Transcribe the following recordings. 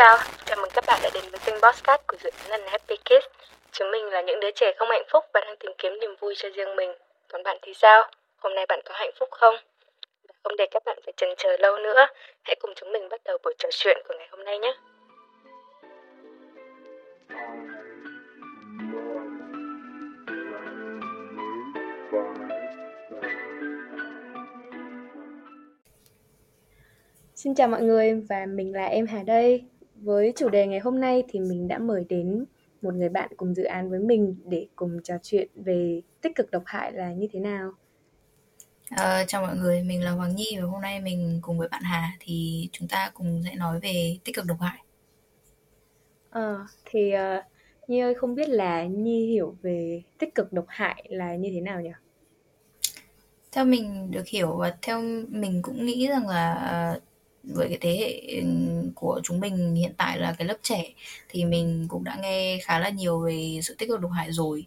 chào, chào mừng các bạn đã đến với kênh Bosscat của dự án lần Happy Kids. Chúng mình là những đứa trẻ không hạnh phúc và đang tìm kiếm niềm vui cho riêng mình. Còn bạn thì sao? Hôm nay bạn có hạnh phúc không? Không để các bạn phải chần chờ lâu nữa, hãy cùng chúng mình bắt đầu buổi trò chuyện của ngày hôm nay nhé. Xin chào mọi người và mình là em Hà đây. Với chủ đề ngày hôm nay thì mình đã mời đến một người bạn cùng dự án với mình để cùng trò chuyện về tích cực độc hại là như thế nào. À, chào mọi người, mình là Hoàng Nhi và hôm nay mình cùng với bạn Hà thì chúng ta cùng sẽ nói về tích cực độc hại. À, thì uh, Nhi ơi không biết là Nhi hiểu về tích cực độc hại là như thế nào nhỉ? Theo mình được hiểu và theo mình cũng nghĩ rằng là uh, với cái thế hệ của chúng mình hiện tại là cái lớp trẻ thì mình cũng đã nghe khá là nhiều về sự tích cực độc hại rồi.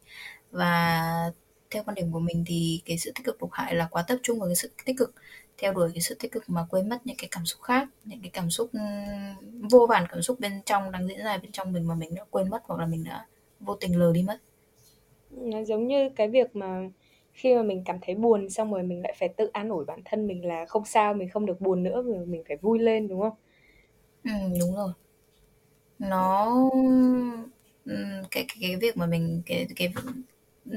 Và theo quan điểm của mình thì cái sự tích cực độc hại là quá tập trung vào cái sự tích cực, theo đuổi cái sự tích cực mà quên mất những cái cảm xúc khác, những cái cảm xúc vô vàn cảm xúc bên trong đang diễn ra bên trong mình mà mình đã quên mất hoặc là mình đã vô tình lờ đi mất. Nó giống như cái việc mà khi mà mình cảm thấy buồn xong rồi mình lại phải tự an ủi bản thân mình là không sao mình không được buồn nữa mà mình phải vui lên đúng không? Ừ, đúng rồi. Nó ừ, cái, cái cái việc mà mình cái cái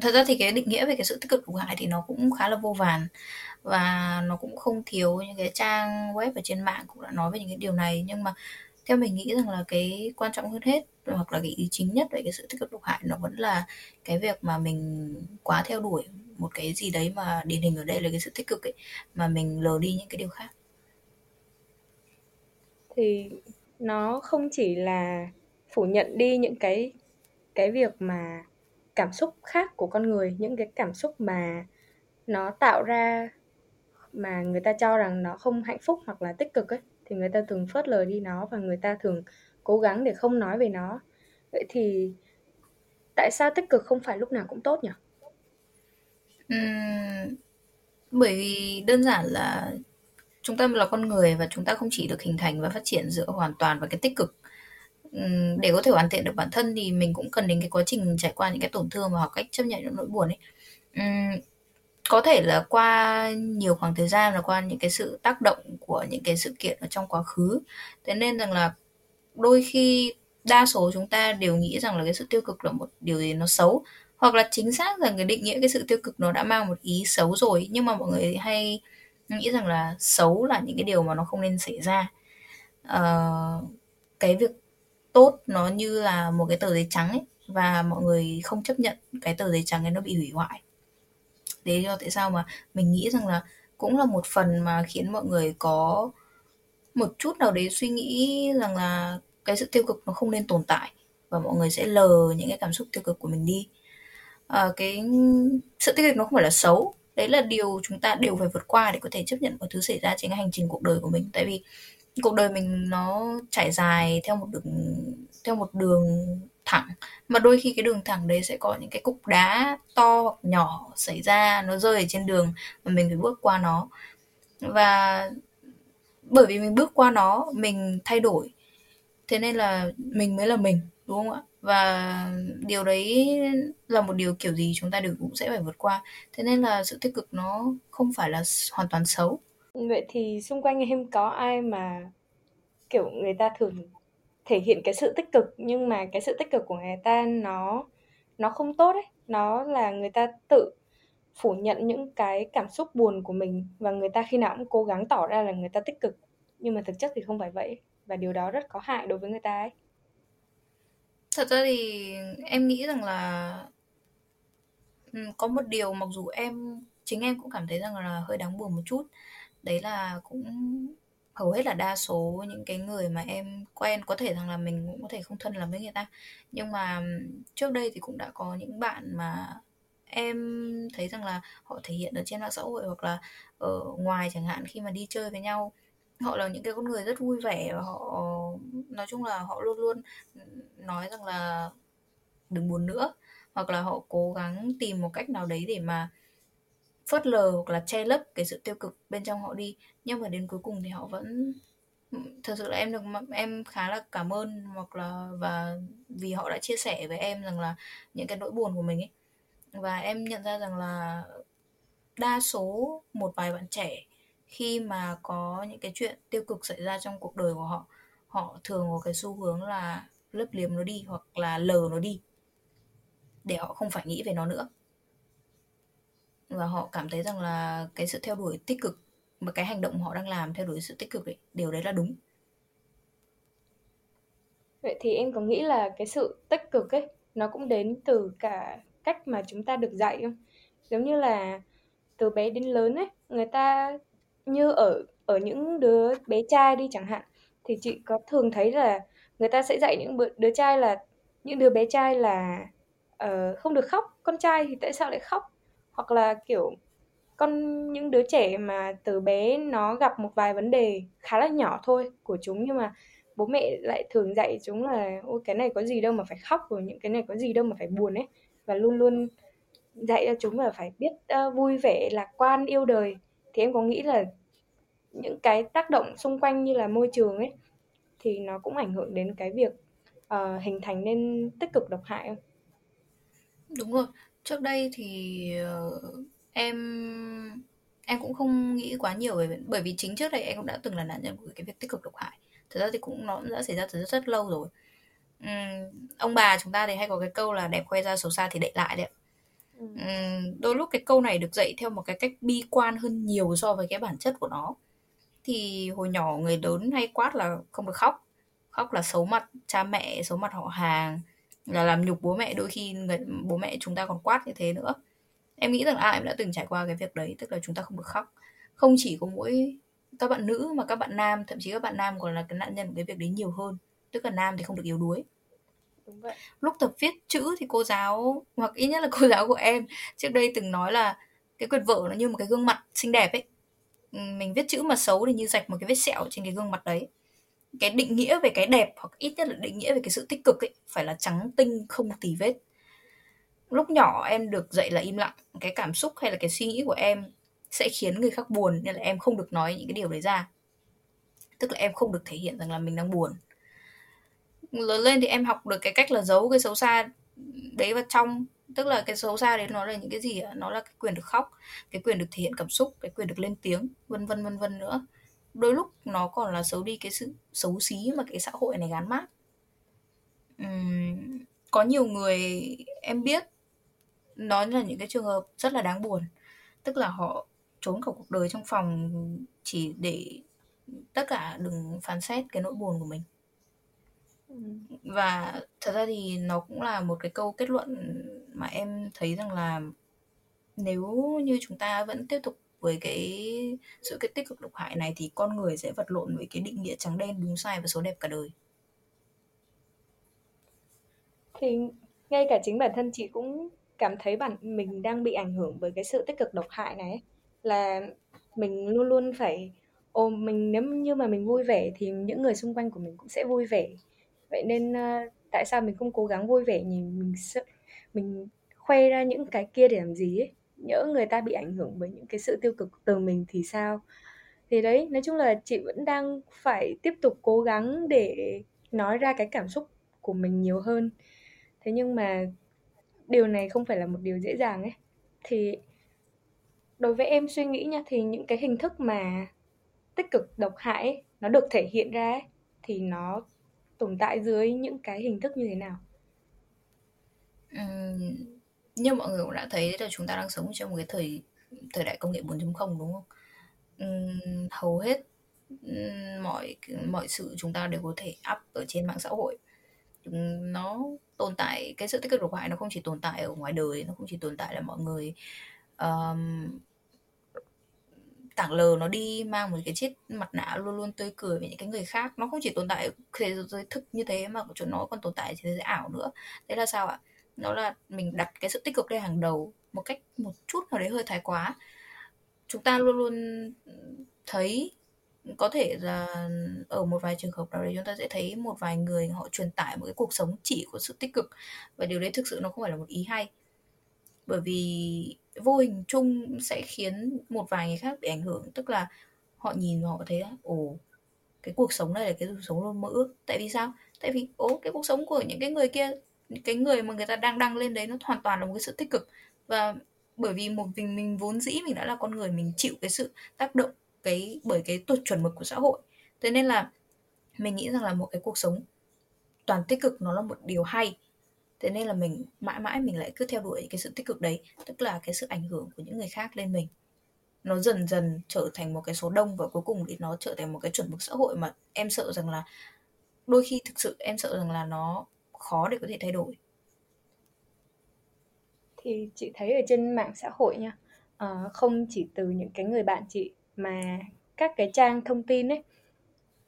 thật ra thì cái định nghĩa về cái sự tích cực độc hại thì nó cũng khá là vô vàn và nó cũng không thiếu những cái trang web ở trên mạng cũng đã nói về những cái điều này. Nhưng mà theo mình nghĩ rằng là cái quan trọng hơn hết hoặc là cái ý chính nhất về cái sự tích cực độc hại nó vẫn là cái việc mà mình quá theo đuổi một cái gì đấy mà điển hình ở đây là cái sự tích cực ấy, mà mình lờ đi những cái điều khác. Thì nó không chỉ là phủ nhận đi những cái cái việc mà cảm xúc khác của con người, những cái cảm xúc mà nó tạo ra mà người ta cho rằng nó không hạnh phúc hoặc là tích cực ấy, thì người ta thường phớt lờ đi nó và người ta thường cố gắng để không nói về nó. Vậy thì tại sao tích cực không phải lúc nào cũng tốt nhỉ? Ừm, bởi vì đơn giản là chúng ta là con người và chúng ta không chỉ được hình thành và phát triển dựa hoàn toàn vào cái tích cực. Ừm, để có thể hoàn thiện được bản thân thì mình cũng cần đến cái quá trình trải qua những cái tổn thương và học cách chấp nhận những nỗi buồn ấy. Ừm, có thể là qua nhiều khoảng thời gian và qua những cái sự tác động của những cái sự kiện ở trong quá khứ. Thế nên rằng là đôi khi đa số chúng ta đều nghĩ rằng là cái sự tiêu cực là một điều gì nó xấu hoặc là chính xác rằng cái định nghĩa cái sự tiêu cực nó đã mang một ý xấu rồi nhưng mà mọi người hay nghĩ rằng là xấu là những cái điều mà nó không nên xảy ra. Uh, cái việc tốt nó như là một cái tờ giấy trắng ấy và mọi người không chấp nhận cái tờ giấy trắng ấy nó bị hủy hoại. Đấy do tại sao mà mình nghĩ rằng là cũng là một phần mà khiến mọi người có một chút nào đấy suy nghĩ rằng là cái sự tiêu cực nó không nên tồn tại và mọi người sẽ lờ những cái cảm xúc tiêu cực của mình đi à, cái sự tích cực nó không phải là xấu. Đấy là điều chúng ta đều phải vượt qua để có thể chấp nhận mọi thứ xảy ra trên cái hành trình cuộc đời của mình. Tại vì cuộc đời mình nó trải dài theo một đường theo một đường thẳng. Mà đôi khi cái đường thẳng đấy sẽ có những cái cục đá to hoặc nhỏ xảy ra nó rơi ở trên đường mà mình phải bước qua nó. Và bởi vì mình bước qua nó mình thay đổi. Thế nên là mình mới là mình đúng không ạ? Và điều đấy là một điều kiểu gì chúng ta đều cũng sẽ phải vượt qua. Thế nên là sự tích cực nó không phải là hoàn toàn xấu. Vậy thì xung quanh em có ai mà, kiểu, người ta thường thể hiện cái sự tích cực, nhưng mà cái sự tích cực của người ta nó nó không tốt ấy? Nó là người ta tự phủ nhận những cái cảm xúc buồn của mình và người ta khi nào cũng cố gắng tỏ ra là người ta tích cực. Nhưng mà thực chất thì không phải vậy. Và điều đó rất có hại đối với người ta ấy. Thật ra thì em nghĩ rằng là có một điều mặc dù em, chính em cũng cảm thấy rằng là hơi đáng buồn một chút. Đấy là cũng hầu hết là đa số những cái người mà em quen có thể rằng là mình cũng có thể không thân lắm với người ta. Nhưng mà trước đây thì cũng đã có những bạn mà em thấy rằng là họ thể hiện ở trên mạng xã hội hoặc là ở ngoài chẳng hạn khi mà đi chơi với nhau họ là những cái con người rất vui vẻ và họ, nói chung là họ luôn luôn nói rằng là đừng buồn nữa hoặc là họ cố gắng tìm một cách nào đấy để mà phớt lờ hoặc là che lấp cái sự tiêu cực bên trong họ đi nhưng mà đến cuối cùng thì họ vẫn, Thật sự là em được, em khá là cảm ơn hoặc là, và vì họ đã chia sẻ với em rằng là những cái nỗi buồn của mình ấy. Và em nhận ra rằng là đa số một vài bạn trẻ khi mà có những cái chuyện tiêu cực xảy ra trong cuộc đời của họ, họ thường có cái xu hướng là lấp liếm nó đi hoặc là lờ nó đi để họ không phải nghĩ về nó nữa. Và họ cảm thấy rằng là cái sự theo đuổi tích cực mà cái hành động họ đang làm theo đuổi sự tích cực ấy, điều đấy là đúng. Vậy thì em có nghĩ là cái sự tích cực ấy, nó cũng đến từ cả cách mà chúng ta được dạy không? Giống như là từ bé đến lớn ấy, người ta như ở ở những đứa bé trai đi chẳng hạn, thì chị có thường thấy là người ta sẽ dạy những đứa trai là những đứa bé trai là uh, không được khóc, con trai thì tại sao lại khóc? Hoặc là kiểu con những đứa trẻ mà từ bé nó gặp một vài vấn đề khá là nhỏ thôi của chúng nhưng mà bố mẹ lại thường dạy chúng là ôi cái này có gì đâu mà phải khóc rồi những cái này có gì đâu mà phải buồn ấy và luôn luôn dạy cho chúng là phải biết uh, vui vẻ lạc quan yêu đời thì em có nghĩ là những cái tác động xung quanh như là môi trường ấy thì nó cũng ảnh hưởng đến cái việc uh, hình thành nên tích cực độc hại không? Đúng rồi. Trước đây thì uh, em em cũng không nghĩ quá nhiều về bởi vì chính trước đây em cũng đã từng là nạn nhân của cái việc tích cực độc hại thực ra thì cũng nó đã xảy ra từ rất, rất lâu rồi uhm, ông bà chúng ta thì hay có cái câu là đẹp khoe ra xấu xa thì đậy lại đấy uhm, đôi lúc cái câu này được dạy theo một cái cách bi quan hơn nhiều so với cái bản chất của nó. Thì hồi nhỏ người lớn hay quát là không được khóc. Khóc là xấu mặt cha mẹ xấu mặt họ hàng là làm nhục bố mẹ đôi khi người, bố mẹ chúng ta còn quát như thế nữa. Em nghĩ rằng à em đã từng trải qua cái việc đấy tức là chúng ta không được khóc. Không chỉ có mỗi các bạn nữ mà các bạn nam thậm chí các bạn nam còn là cái nạn nhân của cái việc đấy nhiều hơn. Tức là nam thì không được yếu đuối. Đúng vậy. lúc tập viết chữ thì cô giáo, hoặc ít nhất là cô giáo của em, trước đây từng nói là cái quyển vở nó như một cái gương mặt xinh đẹp ấy. Mình viết chữ mà xấu thì như rạch một cái vết sẹo trên cái gương mặt đấy. Cái định nghĩa về cái đẹp, hoặc ít nhất là định nghĩa về cái sự tích cực ấy, phải là trắng tinh không tì vết. Lúc nhỏ em được dạy là im lặng, cái cảm xúc hay là cái suy nghĩ của em sẽ khiến người khác buồn, nên là em không được nói những cái điều đấy ra. Tức là em không được thể hiện rằng là mình đang buồn lớn lên thì em học được cái cách là giấu cái xấu xa đấy vào trong. Tức là cái xấu xa đấy nó là những cái gì nó là cái quyền được khóc cái quyền được thể hiện cảm xúc cái quyền được lên tiếng vân vân vân vân nữa. Đôi lúc nó còn là xấu đi cái sự xấu xí mà cái xã hội này gán mát uhm, có nhiều người em biết nó là những cái trường hợp rất là đáng buồn. Tức là họ trốn cả cuộc đời trong phòng chỉ để tất cả đừng phán xét cái nỗi buồn của mình và thật ra thì nó cũng là một cái câu kết luận mà em thấy rằng là nếu như chúng ta vẫn tiếp tục với cái sự cái tích cực độc hại này thì con người sẽ vật lộn với cái định nghĩa trắng đen, đúng sai và số đẹp cả đời. Thì ngay cả chính bản thân chị cũng cảm thấy bản mình đang bị ảnh hưởng bởi cái sự tích cực độc hại này là mình luôn luôn phải, ồ, mình nếu như mà mình vui vẻ thì những người xung quanh của mình cũng sẽ vui vẻ vậy nên uh, tại sao mình không cố gắng vui vẻ nhỉ? Mình sợ mình khoe ra những cái kia để làm gì ấy? Nhỡ người ta bị ảnh hưởng bởi những cái sự tiêu cực từ mình thì sao? Thì đấy nói chung là chị vẫn đang phải tiếp tục cố gắng để nói ra cái cảm xúc của mình nhiều hơn. Thế nhưng mà điều này không phải là một điều dễ dàng ấy. Thì đối với em suy nghĩ nha thì những cái hình thức mà tích cực độc hại ấy, nó được thể hiện ra ấy, thì nó tồn tại dưới những cái hình thức như thế nào? Ừ, như mọi người cũng đã thấy là chúng ta đang sống trong một cái thời thời đại công nghệ 4.0 đúng không? Ừ, hầu hết mọi mọi sự chúng ta đều có thể up ở trên mạng xã hội. Nó tồn tại cái sự tích cực độc hại nó không chỉ tồn tại ở ngoài đời nó không chỉ tồn tại là mọi người. Um, tảng lờ nó đi mang một cái chiếc mặt nạ luôn luôn tươi cười với những cái người khác. Nó không chỉ tồn tại thế giới thực như thế mà chỗ nó còn tồn tại thế giới ảo nữa. Thế là sao ạ? Nó là mình đặt cái sự tích cực lên hàng đầu một cách một chút nào đấy hơi thái quá. Chúng ta luôn luôn thấy có thể là ở một vài trường hợp nào đấy chúng ta sẽ thấy một vài người họ truyền tải một cái cuộc sống chỉ của sự tích cực. Và điều đấy thực sự nó không phải là một ý hay. Bởi vì vô hình chung sẽ khiến một vài người khác bị ảnh hưởng. Tức là họ nhìn và họ thấy, ồ, cái cuộc sống này là cái cuộc sống luôn mơ ước. Tại vì sao? Tại vì, ố, cái cuộc sống của những cái người kia, cái người mà người ta đang đăng lên đấy nó hoàn toàn là một cái sự tích cực. Và bởi vì một mình mình vốn dĩ mình đã là con người, mình chịu cái sự tác động, cái, bởi cái tuột chuẩn mực của xã hội. Thế nên là mình nghĩ rằng là một cái cuộc sống toàn tích cực nó là một điều hay thế nên là mình mãi mãi mình lại cứ theo đuổi cái sự tích cực đấy tức là cái sự ảnh hưởng của những người khác lên mình. Nó dần dần trở thành một cái số đông và cuối cùng thì nó trở thành một cái chuẩn mực xã hội mà em sợ rằng là đôi khi thực sự em sợ rằng là nó khó để có thể thay đổi. Thì chị thấy ở trên mạng xã hội nha uh, không chỉ từ những cái người bạn chị mà các cái trang thông tin ấy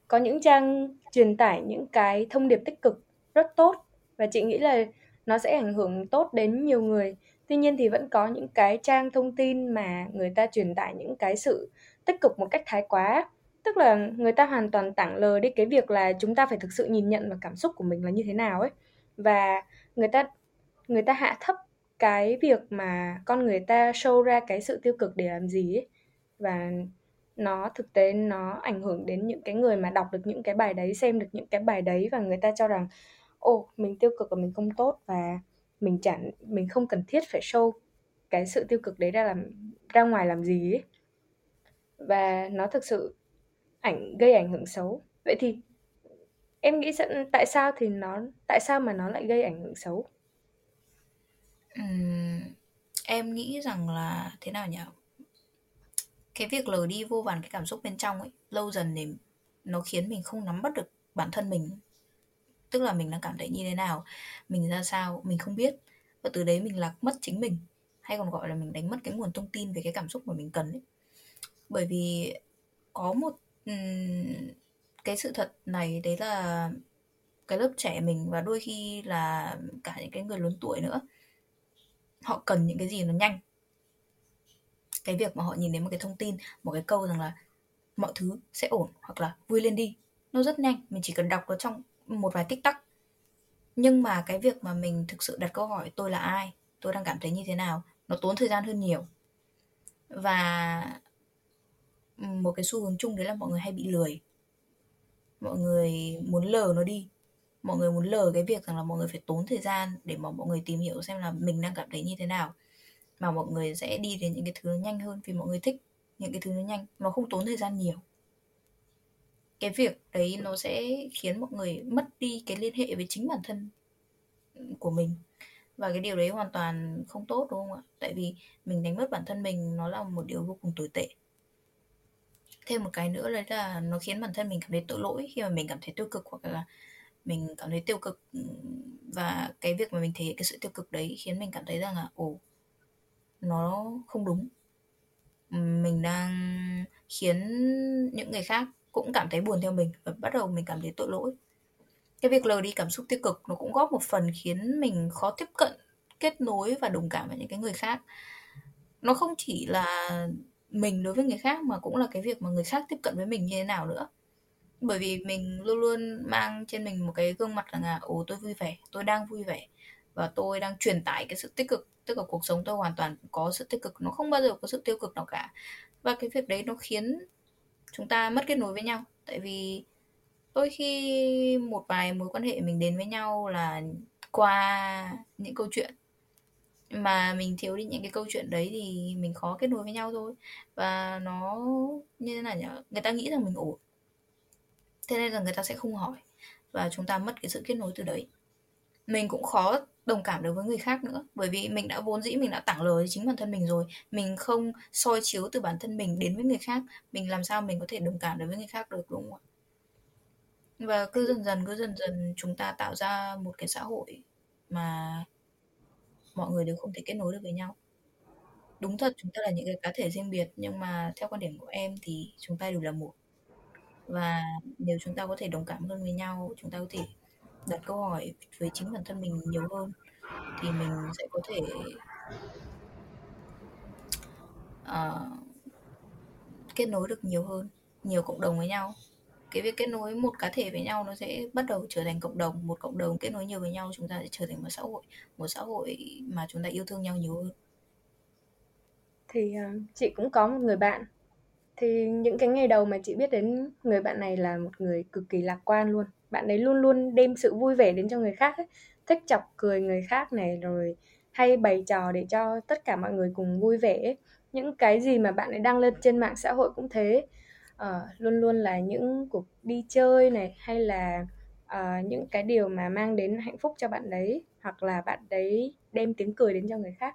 có những trang truyền tải những cái thông điệp tích cực rất tốt. Và chị nghĩ là nó sẽ ảnh hưởng tốt đến nhiều người. Tuy nhiên thì vẫn có những cái trang thông tin mà người ta truyền tải những cái sự tích cực một cách thái quá. Tức là người ta hoàn toàn tảng lờ đi cái việc là chúng ta phải thực sự nhìn nhận và cảm xúc của mình là như thế nào ấy. Và người ta người ta hạ thấp cái việc mà con người ta show ra cái sự tiêu cực để làm gì ấy. Và nó, thực tế nó ảnh hưởng đến những cái người mà đọc được những cái bài đấy, xem được những cái bài đấy và người ta cho rằng ồ mình tiêu cực và mình không tốt và mình chẳng mình không cần thiết phải show cái sự tiêu cực đấy ra làm ra ngoài làm gì ấy và nó thực sự ảnh gây ảnh hưởng xấu vậy thì em nghĩ sẽ, tại sao thì nó tại sao mà nó lại gây ảnh hưởng xấu uhm, em nghĩ rằng là thế nào nhỉ? Cái việc lờ đi vô vàn cái cảm xúc bên trong ấy, lâu dần thì nó khiến mình không nắm bắt được bản thân mình. Tức là mình đang cảm thấy như thế nào, mình ra sao, mình không biết. Và từ đấy mình lạc mất chính mình, hay còn gọi là mình đánh mất cái nguồn thông tin về cái cảm xúc mà mình cần ấy. Bởi vì có một cái sự thật này đấy là cái lớp trẻ mình và đôi khi là cả những cái người lớn tuổi nữa họ cần những cái gì nó nhanh. Cái việc mà họ nhìn thấy một cái thông tin một cái câu rằng là mọi thứ sẽ ổn hoặc là vui lên đi nó rất nhanh. Mình chỉ cần đọc nó trong một vài tích tắc. Nhưng mà cái việc mà mình thực sự đặt câu hỏi, tôi là ai, tôi đang cảm thấy như thế nào, nó tốn thời gian hơn nhiều. Và một cái xu hướng chung đấy là mọi người hay bị lười. Mọi người muốn lờ nó đi. Mọi người muốn lờ cái việc rằng là mọi người phải tốn thời gian để mà mọi người tìm hiểu xem là mình đang cảm thấy như thế nào. Mà mọi người sẽ đi đến những cái thứ nhanh hơn vì mọi người thích, những cái thứ nó nhanh. Nó không tốn thời gian nhiều cái việc đấy nó sẽ khiến mọi người mất đi cái liên hệ với chính bản thân của mình. Và cái điều đấy hoàn toàn không tốt, đúng không ạ? Tại vì mình đánh mất bản thân mình, nó là một điều vô cùng tồi tệ. Thêm một cái nữa đấy là nó khiến bản thân mình cảm thấy tội lỗi khi mà mình cảm thấy tiêu cực hoặc là mình cảm thấy tiêu cực. Và cái việc mà mình thể hiện cái sự tiêu cực đấy khiến mình cảm thấy rằng là, ồ, nó không đúng. Mình đang khiến những người khác cũng cảm thấy buồn theo mình và bắt đầu mình cảm thấy tội lỗi. Cái việc lờ đi cảm xúc tiêu cực nó cũng góp một phần khiến mình khó tiếp cận, kết nối và đồng cảm với những cái người khác. Nó không chỉ là mình đối với người khác mà cũng là cái việc mà người khác tiếp cận với mình như thế nào nữa. Bởi vì mình luôn luôn mang trên mình một cái gương mặt là ồ, tôi vui vẻ, tôi đang vui vẻ và tôi đang truyền tải cái sự tích cực. Tức là cuộc sống tôi hoàn toàn có sự tích cực, nó không bao giờ có sự tiêu cực nào cả. Và cái việc đấy nó khiến chúng ta mất kết nối với nhau. Tại vì đôi khi một vài mối quan hệ mình đến với nhau là qua những câu chuyện. Mà mình thiếu đi những cái câu chuyện đấy thì mình khó kết nối với nhau thôi. Và nó như thế nào nhỉ? Người ta nghĩ rằng mình ổn. Thế nên là người ta sẽ không hỏi. Và chúng ta mất cái sự kết nối từ đấy. Mình cũng khó đồng cảm đối với người khác nữa. Bởi vì mình đã vốn dĩ mình đã tảng lờ chính bản thân mình rồi. Mình không soi chiếu từ bản thân mình đến với người khác. Mình làm sao mình có thể đồng cảm đối với người khác được, đúng không ạ? Và cứ dần dần, cứ dần dần chúng ta tạo ra một cái xã hội mà mọi người đều không thể kết nối được với nhau. Đúng thật, chúng ta là những cái cá thể riêng biệt, nhưng mà theo quan điểm của em thì chúng ta đều là một. Và nếu chúng ta có thể đồng cảm hơn với nhau, chúng ta có thể đặt câu hỏi với chính bản thân mình nhiều hơn thì mình sẽ có thể uh, kết nối được nhiều hơn nhiều cộng đồng với nhau. Cái việc kết nối một cá thể với nhau nó sẽ bắt đầu trở thành cộng đồng một cộng đồng kết nối nhiều với nhau chúng ta sẽ trở thành một xã hội một xã hội mà chúng ta yêu thương nhau nhiều hơn. Thì uh, chị cũng có một người bạn thì những cái ngày đầu mà chị biết đến người bạn này là một người cực kỳ lạc quan luôn. Bạn ấy luôn luôn đem sự vui vẻ đến cho người khác ấy. Thích chọc cười người khác này rồi hay bày trò để cho tất cả mọi người cùng vui vẻ ấy. Những cái gì mà bạn ấy đăng lên trên mạng xã hội cũng thế. uh, luôn luôn là những cuộc đi chơi này hay là uh, những cái điều mà mang đến hạnh phúc cho bạn đấy hoặc là bạn đấy đem tiếng cười đến cho người khác.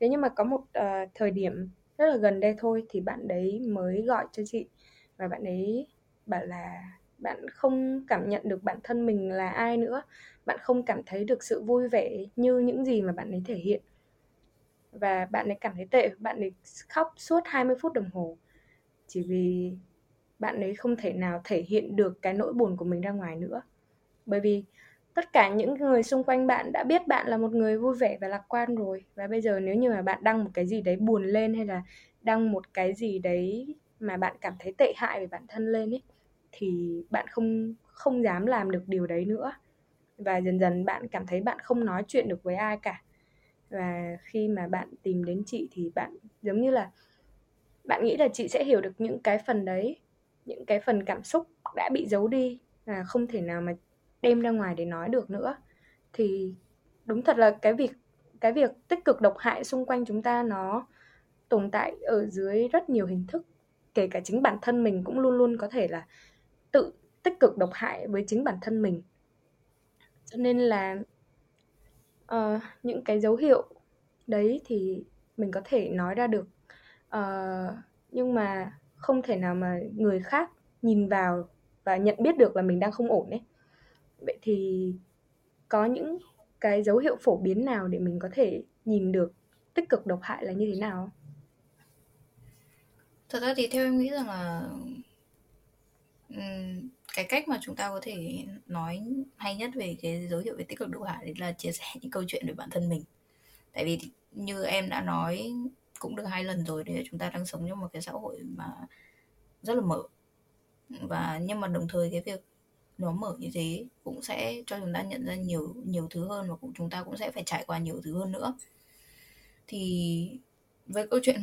Thế nhưng mà có một uh, thời điểm rất là gần đây thôi thì bạn đấy mới gọi cho chị. Và bạn ấy bảo là bạn không cảm nhận được bản thân mình là ai nữa. Bạn không cảm thấy được sự vui vẻ như những gì mà bạn ấy thể hiện. Và bạn ấy cảm thấy tệ, bạn ấy khóc suốt 20 phút đồng hồ. Chỉ vì bạn ấy không thể nào thể hiện được cái nỗi buồn của mình ra ngoài nữa. Bởi vì tất cả những người xung quanh bạn đã biết bạn là một người vui vẻ và lạc quan rồi. Và bây giờ nếu như mà bạn đăng một cái gì đấy buồn lên hay là đăng một cái gì đấy mà bạn cảm thấy tệ hại về bản thân lên ấy, thì bạn không không dám làm được điều đấy nữa. Và dần dần bạn cảm thấy bạn không nói chuyện được với ai cả. Và khi mà bạn tìm đến chị thì bạn giống như là bạn nghĩ là chị sẽ hiểu được những cái phần đấy, những cái phần cảm xúc đã bị giấu đi. Là không thể nào mà đem ra ngoài để nói được nữa. Thì đúng thật là cái việc cái việc tích cực độc hại xung quanh chúng ta nó tồn tại ở dưới rất nhiều hình thức. Kể cả chính bản thân mình cũng luôn luôn có thể là tự tích cực độc hại với chính bản thân mình. Cho nên là uh, những cái dấu hiệu đấy thì mình có thể nói ra được. Uh, nhưng mà không thể nào mà người khác nhìn vào và nhận biết được là mình đang không ổn ấy vậy thì có những cái dấu hiệu phổ biến nào để mình có thể nhìn được tích cực độc hại là như thế nào? Thật ra thì theo em nghĩ rằng là cái cách mà chúng ta có thể nói hay nhất về cái dấu hiệu về tích cực độc hại đấy là chia sẻ những câu chuyện về bản thân mình. Tại vì như em đã nói cũng được hai lần rồi để chúng ta đang sống trong một cái xã hội mà rất là mở. Và nhưng mà đồng thời cái việc nó mở như thế cũng sẽ cho chúng ta nhận ra nhiều nhiều thứ hơn và cũng, chúng ta cũng sẽ phải trải qua nhiều thứ hơn nữa. Thì với câu chuyện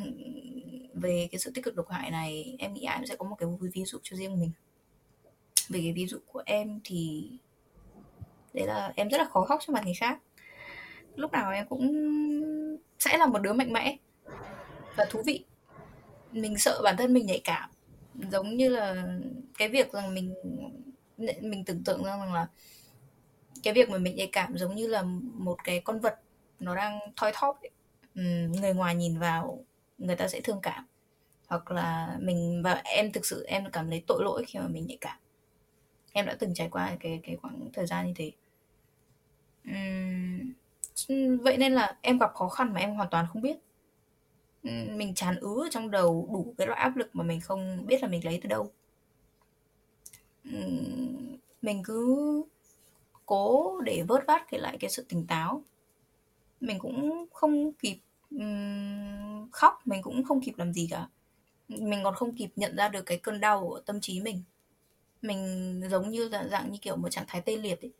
về cái sự tích cực độc hại này, em nghĩ ai cũng sẽ có một cái ví dụ cho riêng mình. Về cái ví dụ của em thì đấy là em rất là khó khóc cho mặt người khác. Lúc nào em cũng sẽ là một đứa mạnh mẽ và thú vị. Mình sợ bản thân mình nhạy cảm, giống như là cái việc rằng mình mình tưởng tượng ra rằng là cái việc mà mình nhạy cảm giống như là một cái con vật nó đang thoi thóp ấy. người ngoài nhìn vào người ta sẽ thương cảm. Hoặc là mình và em thực sự em cảm thấy tội lỗi khi mà mình nhạy cảm. Em đã từng trải qua cái cái khoảng thời gian như thế. Uhm, vậy nên là em gặp khó khăn mà em hoàn toàn không biết. Mình tràn ứ trong đầu đủ cái loại áp lực mà mình không biết là mình lấy từ đâu mình cứ cố để vớt vát cái lại cái sự tỉnh táo. Mình cũng không kịp um, khóc mình cũng không kịp làm gì cả. Mình còn không kịp nhận ra được cái cơn đau của tâm trí mình. Mình giống như là dạng như kiểu một trạng thái tê liệt ấy.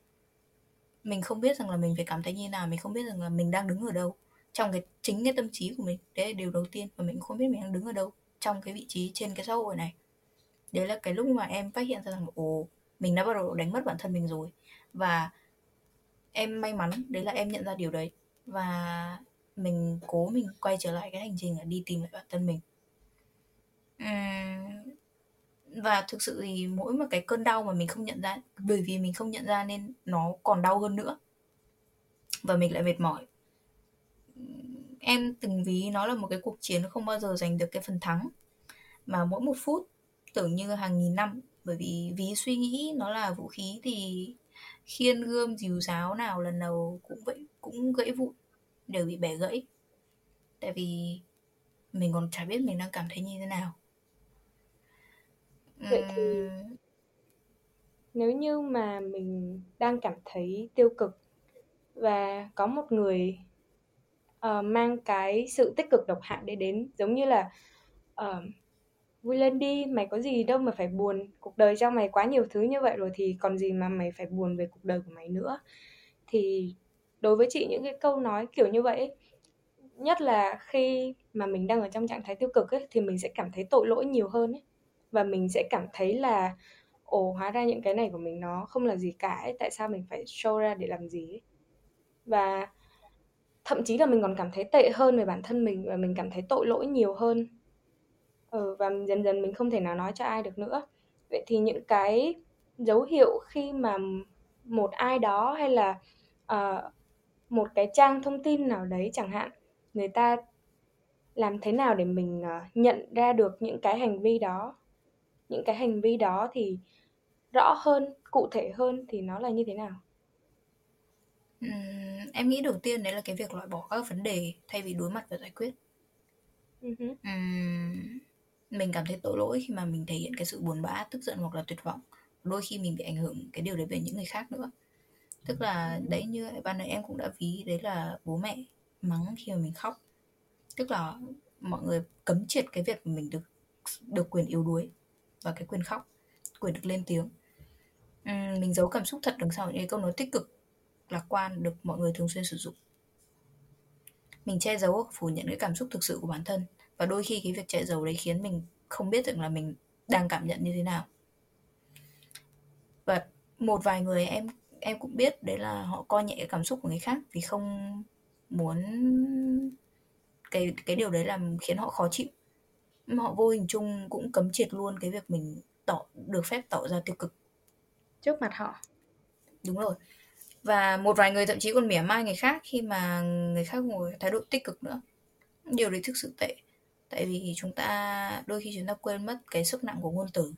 Mình không biết rằng là mình phải cảm thấy như nào mình không biết rằng là mình đang đứng ở đâu. Trong cái chính cái tâm trí của mình đấy là điều đầu tiên và mình không biết mình đang đứng ở đâu trong cái vị trí trên cái xã hội này đấy là cái lúc mà em phát hiện ra rằng ồ mình đã bắt đầu đánh mất bản thân mình rồi. Và em may mắn đấy là em nhận ra điều đấy. Và mình cố mình quay trở lại cái hành trình là đi tìm lại bản thân mình. Uhm, và thực sự thì mỗi một cái cơn đau mà mình không nhận ra bởi vì mình không nhận ra nên nó còn đau hơn nữa. Và mình lại mệt mỏi. Em từng ví nó là một cái cuộc chiến không bao giờ giành được cái phần thắng. Mà mỗi một phút tưởng như hàng nghìn năm. Bởi vì ví suy nghĩ nó là vũ khí thì khiên gươm dìu giáo nào lần đầu cũng vậy cũng gãy vụn đều bị bẻ gãy. Tại vì mình còn chả biết mình đang cảm thấy như thế nào. Vậy thì nếu như mà mình đang cảm thấy tiêu cực và có một người uh, mang cái sự tích cực độc hại đấy đến giống như là uh, vui lên đi mày có gì đâu mà phải buồn cuộc đời cho mày quá nhiều thứ như vậy rồi thì còn gì mà mày phải buồn về cuộc đời của mày nữa thì đối với chị những cái câu nói kiểu như vậy nhất là khi mà mình đang ở trong trạng thái tiêu cực ấy, thì mình sẽ cảm thấy tội lỗi nhiều hơn ấy. Và mình sẽ cảm thấy là ồ hóa ra những cái này của mình nó không là gì cả ấy, tại sao mình phải show ra để làm gì ấy. Và thậm chí là mình còn cảm thấy tệ hơn về bản thân mình và mình cảm thấy tội lỗi nhiều hơn. Ừ, và dần dần mình không thể nào nói cho ai được nữa. Vậy thì những cái dấu hiệu khi mà một ai đó hay là uh, một cái trang thông tin nào đấy chẳng hạn người ta làm thế nào để mình uh, nhận ra được những cái hành vi đó những cái hành vi đó thì rõ hơn cụ thể hơn thì nó là như thế nào uhm, em nghĩ đầu tiên đấy là cái việc loại bỏ các vấn đề thay vì đối mặt và giải quyết uh-huh. uhm, mình cảm thấy tội lỗi khi mà mình thể hiện cái sự buồn bã tức giận hoặc là tuyệt vọng. Đôi khi mình bị ảnh hưởng cái điều đấy về những người khác nữa. Tức là đấy như ban nãy em cũng đã ví đấy là bố mẹ mắng khi mà mình khóc. Tức là mọi người cấm triệt cái việc mình được được quyền yếu đuối và cái quyền khóc quyền được lên tiếng. Uhm, mình giấu cảm xúc thật đằng sau những câu nói tích cực lạc quan được mọi người thường xuyên sử dụng. Mình che giấu phủ nhận cái cảm xúc thực sự của bản thân và đôi khi cái việc che giấu đấy khiến mình không biết rằng là mình đang cảm nhận như thế nào. Và một vài người em em cũng biết đấy là họ coi nhẹ cái cảm xúc của người khác vì không muốn cái cái điều đấy làm khiến họ khó chịu. Họ vô hình chung cũng cấm triệt luôn cái việc mình tỏ được phép tỏ ra tiêu cực. Trước mặt họ. Đúng rồi. Và một vài người thậm chí còn mỉa mai người khác khi mà người khác ngồi thái độ tích cực nữa. Điều đấy thực sự tệ tại vì chúng ta đôi khi chúng ta quên mất cái sức nặng của ngôn từ.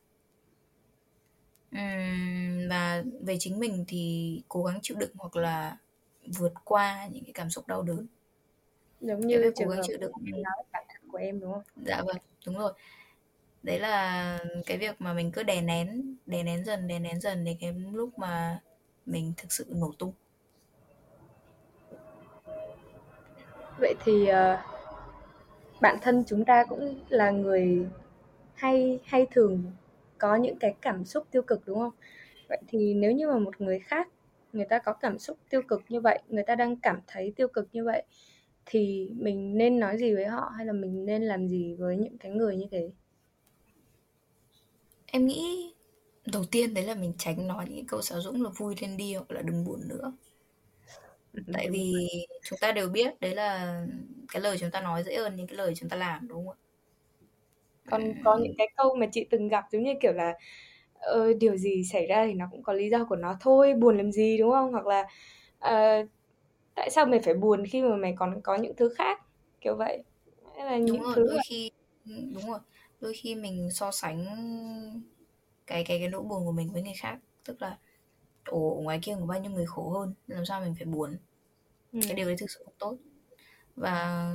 Uhm, và về chính mình thì cố gắng chịu đựng hoặc là vượt qua những cái cảm xúc đau đớn. Giống như trường hợp chịu đựng. nói cảm thật của em đúng không? Dạ vâng đúng rồi. Đấy là cái việc mà mình cứ đè nén đè nén dần đè nén dần đến cái lúc mà mình thực sự nổ tung. Vậy thì uh, bản thân chúng ta cũng là người hay hay thường có những cái cảm xúc tiêu cực, đúng không? Vậy thì nếu như mà một người khác, người ta có cảm xúc tiêu cực như vậy, người ta đang cảm thấy tiêu cực như vậy, thì mình nên nói gì với họ hay là mình nên làm gì với những cái người như thế? Em nghĩ đầu tiên đấy là mình tránh nói những câu sáo dũng là vui lên đi hoặc là đừng buồn nữa tại vì chúng ta đều biết đấy là cái lời chúng ta nói dễ hơn những cái lời chúng ta làm đúng không ạ? Còn có những cái câu mà chị từng gặp giống như kiểu là ờ, điều gì xảy ra thì nó cũng có lý do của nó thôi buồn làm gì đúng không? Hoặc là uh, tại sao mày phải buồn khi mà mày còn có những thứ khác? Kiểu vậy. Thế là những đúng rồi, thứ đôi khi đúng rồi. Đôi khi mình so sánh cái cái cái nỗi buồn của mình với người khác tức là ồ ngoài kia có bao nhiêu người khổ hơn? Làm sao mình phải buồn? Ừ. cái điều đấy thực sự không tốt. Và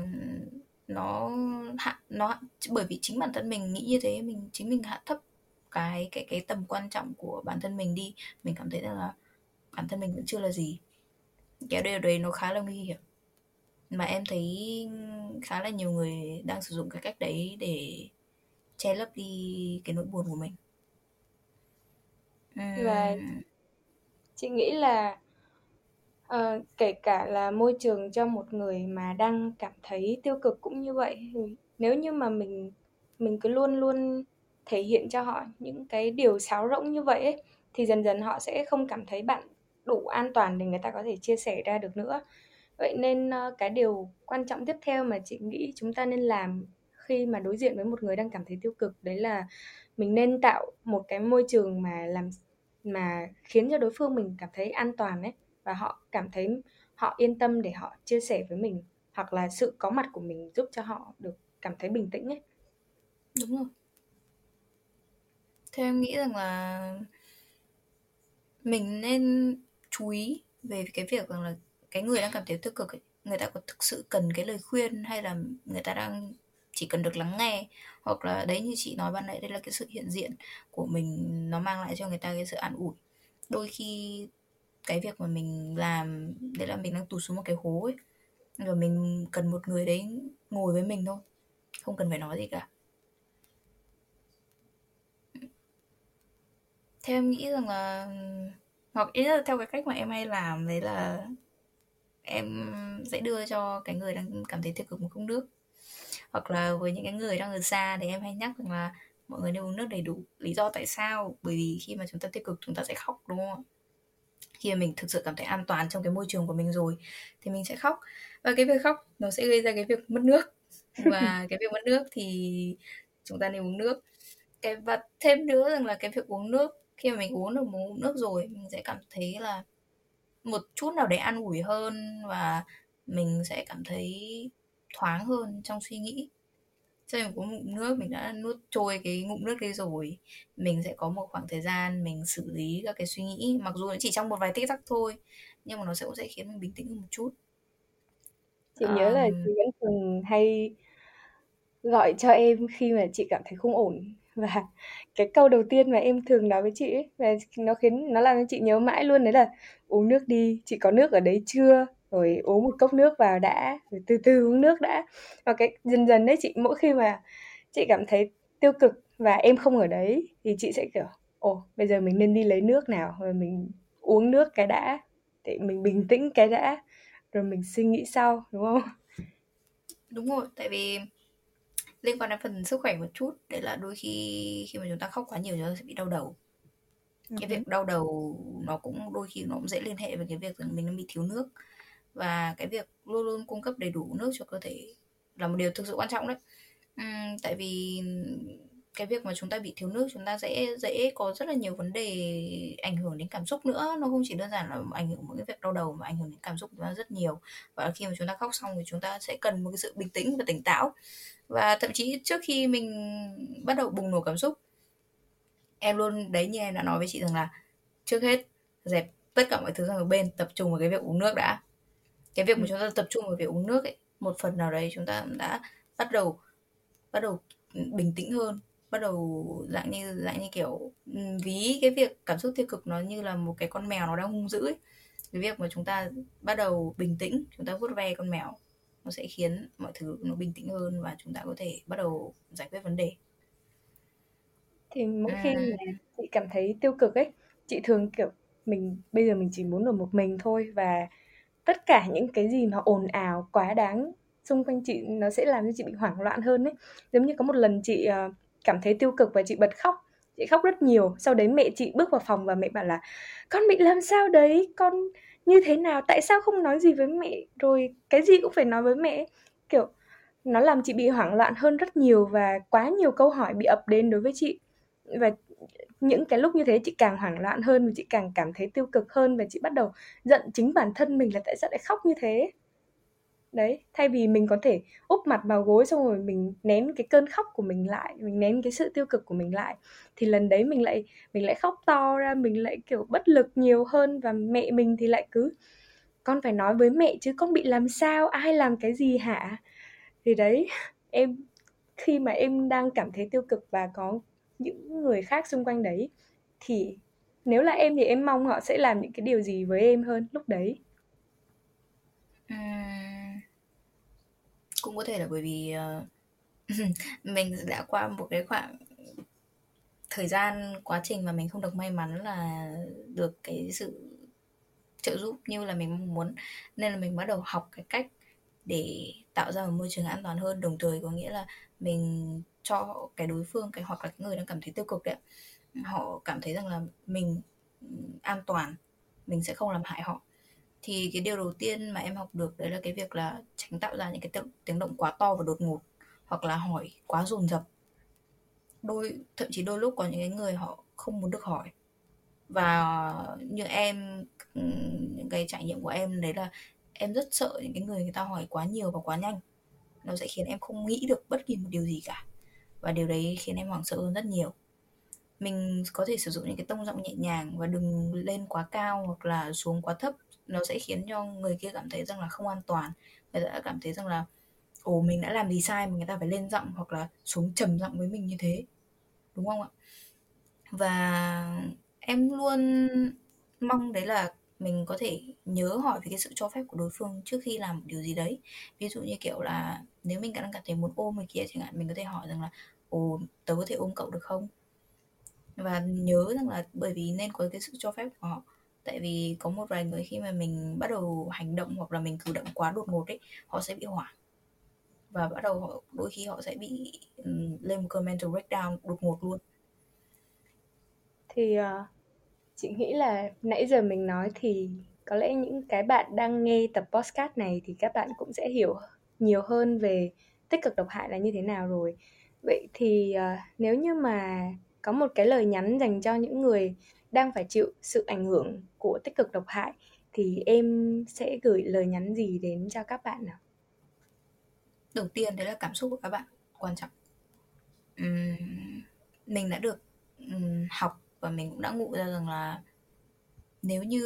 nó hạ nó bởi vì chính bản thân mình nghĩ như thế mình chính mình hạ thấp cái cái cái tầm quan trọng của bản thân mình đi. Mình cảm thấy rằng là bản thân mình vẫn chưa là gì. Cái điều đấy nó khá là nguy hiểm. Mà em thấy khá là nhiều người đang sử dụng cái cách đấy để che lấp đi cái nỗi buồn của mình. Và chị nghĩ là uh, kể cả là môi trường cho một người mà đang cảm thấy tiêu cực cũng như vậy nếu như mà mình mình cứ luôn luôn thể hiện cho họ những cái điều sáo rỗng như vậy ấy, thì dần dần họ sẽ không cảm thấy bạn đủ an toàn để người ta có thể chia sẻ ra được nữa. Vậy nên uh, cái điều quan trọng tiếp theo mà chị nghĩ chúng ta nên làm khi mà đối diện với một người đang cảm thấy tiêu cực đấy là mình nên tạo một cái môi trường mà làm mà khiến cho đối phương mình cảm thấy an toàn ấy và họ cảm thấy họ yên tâm để họ chia sẻ với mình hoặc là sự có mặt của mình giúp cho họ được cảm thấy bình tĩnh ấy. Đúng rồi. Theo em nghĩ rằng là mình nên chú ý về cái việc rằng là cái người đang cảm thấy tiêu cực ấy, người ta có thực sự cần cái lời khuyên hay là người ta đang chỉ cần được lắng nghe, hoặc là đấy như chị nói ban nãy, đây là cái sự hiện diện của mình, nó mang lại cho người ta cái sự an ủi. Đôi khi cái việc mà mình làm, đấy là mình đang tụt xuống một cái hố ấy, và mình cần một người đấy ngồi với mình thôi, không cần phải nói gì cả. Theo em nghĩ rằng là, hoặc ý là theo cái cách mà em hay làm, đấy là em sẽ đưa cho cái người đang cảm thấy tiêu cực một cốc nước hoặc là với những cái người đang ở xa thì em hay nhắc rằng là mọi người nên uống nước đầy đủ. Lý do tại sao? Bởi vì khi mà chúng ta tiêu cực chúng ta sẽ khóc đúng không khi mà mình thực sự cảm thấy an toàn trong cái môi trường của mình rồi thì mình sẽ khóc. Và cái việc khóc nó sẽ gây ra cái việc mất nước. Và cái việc mất nước thì chúng ta nên uống nước. Cái và thêm nữa rằng là cái việc uống nước khi mà mình uống được một ngụm nước rồi mình sẽ cảm thấy là một chút nào đấy an ủi hơn và mình sẽ cảm thấy thoáng hơn trong suy nghĩ. Khi mình uống ngụm nước mình đã nuốt trôi cái ngụm nước đi rồi mình sẽ có một khoảng thời gian mình xử lý các cái suy nghĩ. Mặc dù chỉ trong một vài tích tắc thôi nhưng mà nó sẽ cũng sẽ khiến mình bình tĩnh hơn một chút. Chị nhớ là chị vẫn thường hay gọi cho em khi mà chị cảm thấy không ổn. Và cái câu đầu tiên mà em thường nói với chị ấy và nó khiến nó làm cho chị nhớ mãi luôn đấy là uống nước đi chị có nước ở đấy chưa rồi uống một cốc nước vào đã rồi từ từ uống nước đã. Và cái dần dần đấy chị mỗi khi mà chị cảm thấy tiêu cực và em không ở đấy thì chị sẽ kiểu ồ bây giờ mình nên đi lấy nước nào rồi mình uống nước cái đã để mình bình tĩnh cái đã rồi mình suy nghĩ sau đúng không? Đúng rồi tại vì liên quan đến phần sức khỏe một chút đấy là đôi khi khi mà chúng ta khóc quá nhiều chúng ta sẽ bị đau đầu. Cái việc đau đầu nó cũng đôi khi nó cũng dễ liên hệ với cái việc rằng mình đang bị thiếu nước và cái việc luôn luôn cung cấp đầy đủ nước cho cơ thể là một điều thực sự quan trọng đấy. Uhm, tại vì cái việc mà chúng ta bị thiếu nước chúng ta dễ dễ có rất là nhiều vấn đề ảnh hưởng đến cảm xúc nữa. Nó không chỉ đơn giản là ảnh hưởng một cái việc đau đầu mà ảnh hưởng đến cảm xúc của chúng ta rất nhiều. Và khi mà chúng ta khóc xong thì chúng ta sẽ cần một cái sự bình tĩnh và tỉnh táo. Và thậm chí trước khi mình bắt đầu bùng nổ cảm xúc em luôn đấy như em đã nói với chị rằng là trước hết dẹp tất cả mọi thứ sang một bên tập trung vào cái việc uống nước đã cái việc mà ừ. chúng ta tập trung vào việc uống nước ấy một phần nào đấy chúng ta đã bắt đầu bắt đầu bình tĩnh hơn bắt đầu dạng như dạng như kiểu ví cái việc cảm xúc tiêu cực nó như là một cái con mèo nó đang hung dữ ấy. Cái việc mà chúng ta bắt đầu bình tĩnh chúng ta vuốt ve con mèo nó sẽ khiến mọi thứ nó bình tĩnh hơn và chúng ta có thể bắt đầu giải quyết vấn đề. Thì mỗi khi mà chị cảm thấy tiêu cực ấy chị thường kiểu mình bây giờ mình chỉ muốn ở một mình thôi và tất cả những cái gì mà ồn ào quá đáng xung quanh chị nó sẽ làm cho chị bị hoảng loạn hơn ấy. Giống như có một lần chị uh, cảm thấy tiêu cực và chị bật khóc. Chị khóc rất nhiều. Sau đấy mẹ chị bước vào phòng và mẹ bảo là con bị làm sao đấy? Con như thế nào? Tại sao không nói gì với mẹ? Rồi cái gì cũng phải nói với mẹ kiểu nó làm chị bị hoảng loạn hơn rất nhiều và quá nhiều câu hỏi bị ập đến đối với chị. Và những cái lúc như thế chị càng hoảng loạn hơn và chị càng cảm thấy tiêu cực hơn và chị bắt đầu giận chính bản thân mình là tại sao lại khóc như thế. Đấy, thay vì mình có thể úp mặt vào gối xong rồi mình nén cái cơn khóc của mình lại, mình nén cái sự tiêu cực của mình lại, thì lần đấy mình lại mình lại khóc to ra, mình lại kiểu bất lực nhiều hơn và mẹ mình thì lại cứ, con phải nói với mẹ chứ con bị làm sao, ai làm cái gì hả? Thì đấy, em, khi mà em đang cảm thấy tiêu cực và có những người khác xung quanh đấy thì nếu là em thì em mong họ sẽ làm những cái điều gì với em hơn lúc đấy? À, cũng có thể là bởi vì uh, mình đã qua một cái khoảng thời gian quá trình mà mình không được may mắn là được cái sự trợ giúp như là mình mong muốn nên là mình bắt đầu học cái cách để tạo ra một môi trường an toàn hơn. Đồng thời có nghĩa là mình cho cái đối phương, cái hoặc là cái người đang cảm thấy tiêu cực đấy họ cảm thấy rằng là mình ừ, an toàn, mình sẽ không làm hại họ. Thì cái điều đầu tiên mà em học được đấy là cái việc là tránh tạo ra những cái tiếng động quá to và đột ngột, hoặc là hỏi quá dồn dập. Đôi, thậm chí đôi lúc có những cái người họ không muốn được hỏi. Và như em ừ, những cái trải nghiệm của em đấy là em rất sợ những cái người người ta hỏi quá nhiều và quá nhanh nó sẽ khiến em không nghĩ được bất kỳ một điều gì cả. Và điều đấy khiến em hoảng sợ hơn rất nhiều. Mình có thể sử dụng những cái tông giọng nhẹ nhàng và đừng lên quá cao hoặc là xuống quá thấp. Nó sẽ khiến cho người kia cảm thấy rằng là không an toàn. Người ta cảm thấy rằng là, ồ, mình đã làm gì sai mà người ta phải lên giọng hoặc là xuống trầm giọng với mình như thế. Đúng không ạ? Và em luôn mong đấy là mình có thể nhớ hỏi về cái sự cho phép của đối phương trước khi làm một điều gì đấy. Ví dụ như kiểu là nếu mình đang cảm thấy muốn ôm người kia chẳng hạn mình có thể hỏi rằng là ồ tớ có thể ôm cậu được không? Và nhớ rằng là bởi vì nên có cái sự cho phép của họ. Tại vì có một vài người khi mà mình bắt đầu hành động hoặc là mình cử động quá đột ngột ấy họ sẽ bị hoảng. Và bắt đầu họ đôi khi họ sẽ bị um, lên một cơn mental breakdown đột ngột luôn. Thì uh, chị nghĩ là nãy giờ mình nói thì có lẽ những cái bạn đang nghe tập podcast này thì các bạn cũng sẽ hiểu nhiều hơn về tích cực độc hại là như thế nào rồi vậy thì uh, nếu như mà có một cái lời nhắn dành cho những người đang phải chịu sự ảnh hưởng của tích cực độc hại thì em sẽ gửi lời nhắn gì đến cho các bạn nào? Đầu tiên đấy là cảm xúc của các bạn quan trọng. Uhm, mình đã được um, học và mình cũng đã ngụ ra rằng là nếu như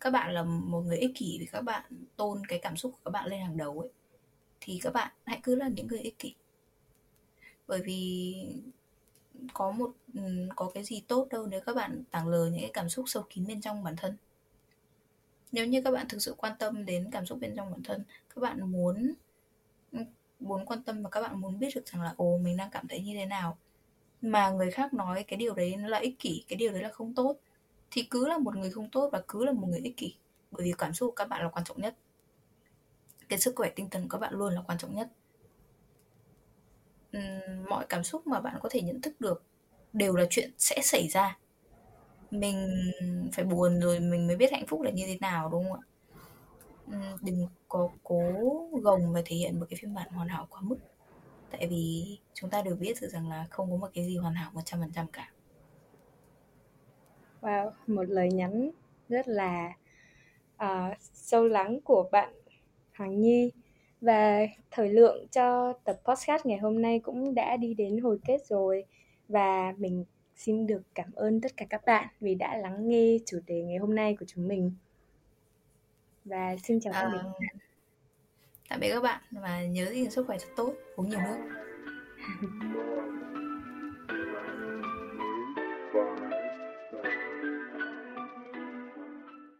các bạn là một người ích kỷ thì các bạn tôn cái cảm xúc của các bạn lên hàng đầu ấy thì các bạn hãy cứ là những người ích kỷ. Bởi vì có một ừ, có cái gì tốt đâu nếu các bạn tảng lờ những cái cảm xúc sâu kín bên trong bản thân. Nếu như các bạn thực sự quan tâm đến cảm xúc bên trong bản thân, các bạn muốn ừ, muốn quan tâm và các bạn muốn biết được rằng là, ồ, mình đang cảm thấy như thế nào, mà người khác nói cái điều đấy nó là ích kỷ, cái điều đấy là không tốt, thì cứ là một người không tốt và cứ là một người ích kỷ. Bởi vì cảm xúc của các bạn là quan trọng nhất cái sức khỏe tinh thần của các bạn luôn là quan trọng nhất. Mọi cảm xúc mà bạn có thể nhận thức được đều là chuyện sẽ xảy ra. Mình phải buồn rồi mình mới biết hạnh phúc là như thế nào đúng không ạ? Đừng có cố gồng và thể hiện một cái phiên bản hoàn hảo quá mức. Tại vì chúng ta đều biết được rằng là không có một cái gì hoàn hảo 100% cả. Wow, một lời nhắn rất là uh, sâu lắng của bạn Hoàng Nhi và thời lượng cho tập podcast ngày hôm nay cũng đã đi đến hồi kết rồi và mình xin được cảm ơn tất cả các bạn vì đã lắng nghe chủ đề ngày hôm nay của chúng mình. Và xin chào tạm biệt. À, tạm biệt các bạn và nhớ gìn sức khỏe thật tốt, uống nhiều nước.